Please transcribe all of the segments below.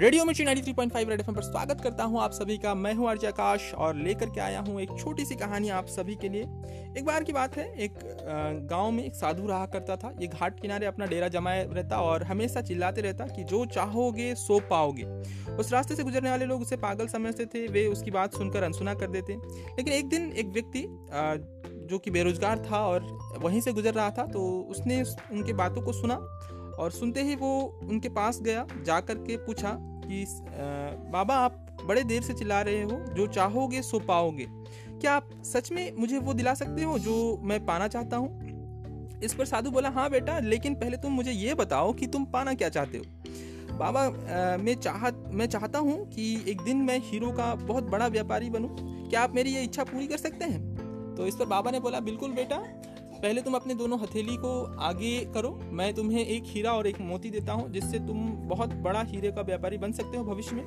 Radio मिर्ची 93.5 red FM पर स्वागत करता हूँ आप सभी का। मैं हूँ आर्य आकाश और लेकर के आया हूँ एक छोटी सी कहानी आप सभी के लिए। एक बार की बात है, एक गाँव में एक साधु रहा करता था। ये घाट किनारे अपना डेरा जमाए रहता और हमेशा चिल्लाते रहता कि जो चाहोगे, सो पाओगे। उस रास्ते से गुजरने वाले लोग उसे पागल समझते थे। वे उसकी बात सुनकर अनसुना कर देते। लेकिन एक दिन एक व्यक्ति जो कि बेरोजगार था और वहीं से गुजर रहा था तो उसने उनके बातों को सुना और सुनते ही वो उनके पास गया जा कर के पूछा कि बाबा आप बड़े देर से चिल्ला रहे हो, जो चाहोगे सो पाओगे। क्या आप सच में मुझे वो दिला सकते हो जो मैं पाना चाहता हूँ? इस पर साधु बोला हाँ बेटा, लेकिन पहले तुम मुझे ये बताओ कि तुम पाना क्या चाहते हो? बाबा मैं चाहत मैं चाहता हूँ कि एक दिन मैं हीरो का बहुत बड़ा व्यापारी बनूं। क्या आप मेरी ये इच्छा पूरी कर सकते हैं? तो इस पर बाबा ने बोला, बिल्कुल बेटा पहले तुम अपने दोनों हथेली को आगे करो। मैं तुम्हें एक हीरा और एक मोती देता हूँ, जिससे तुम बहुत बड़ा हीरे का व्यापारी बन सकते हो भविष्य में।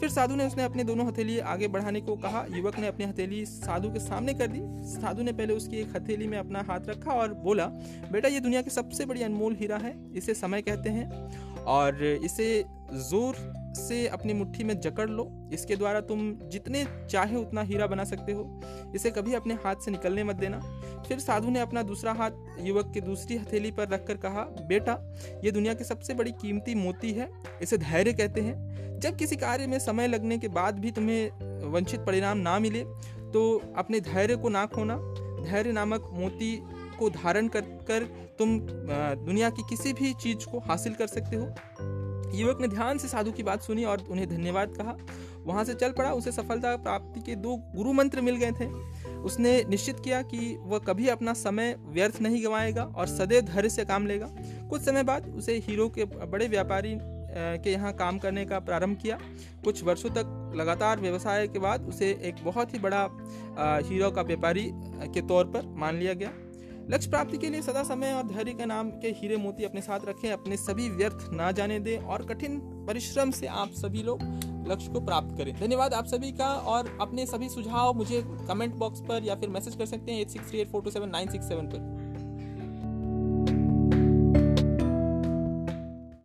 फिर साधु ने उसने अपने दोनों हथेली आगे बढ़ाने को कहा। युवक ने अपनी हथेली साधु के सामने कर दी। साधु ने पहले उसकी एक हथेली में अपना हाथ रखा और बोला, बेटा, ये दुनिया की सबसे बड़ी अनमोल हीरा है, इसे समय कहते हैं और इसे ज़ोर से अपनी मुट्ठी में जकड़ लो। इसके द्वारा तुम जितने चाहे उतना हीरा बना सकते हो। इसे कभी अपने हाथ से निकलने मत देना। फिर साधु ने अपना दूसरा हाथ युवक के दूसरी हथेली पर रखकर कहा, बेटा, ये दुनिया की सबसे बड़ी कीमती मोती है। इसे धैर्य कहते हैं। जब किसी कार्य में समय लगने के बाद भी तुम्हें वंचित परिणाम ना मिले तो अपने धैर्य को ना खोना। धैर्य नामक मोती को धारण कर कर तुम दुनिया की किसी भी चीज़ को हासिल कर सकते हो। युवक ने ध्यान से साधु की बात सुनी और उन्हें धन्यवाद कहा। वहाँ से चल पड़ा, उसे सफलता प्राप्ति के दो गुरु मंत्र मिल गए थे। उसने निश्चित किया कि वह कभी अपना समय व्यर्थ नहीं गंवाएगा और सदैव धैर्य से काम लेगा। कुछ समय बाद उसे हीरो के बड़े व्यापारी के यहाँ काम करने का प्रारंभ किया। कुछ वर्षों तक लगातार व्यवसाय के बाद उसे एक बहुत ही बड़ा हीरो का व्यापारी के तौर पर मान लिया गया। लक्ष्य प्राप्ति के लिए सदा समय और धैर्य के नाम के हीरे मोती अपने साथ रखें, अपने सभी व्यर्थ ना जाने दें और कठिन परिश्रम से आप सभी लोग लक्ष्य को प्राप्त करें। धन्यवाद आप सभी का और अपने सभी सुझाव मुझे कमेंट बॉक्स पर या फिर मैसेज कर सकते हैं eight six three eight four two seven nine six seven पर।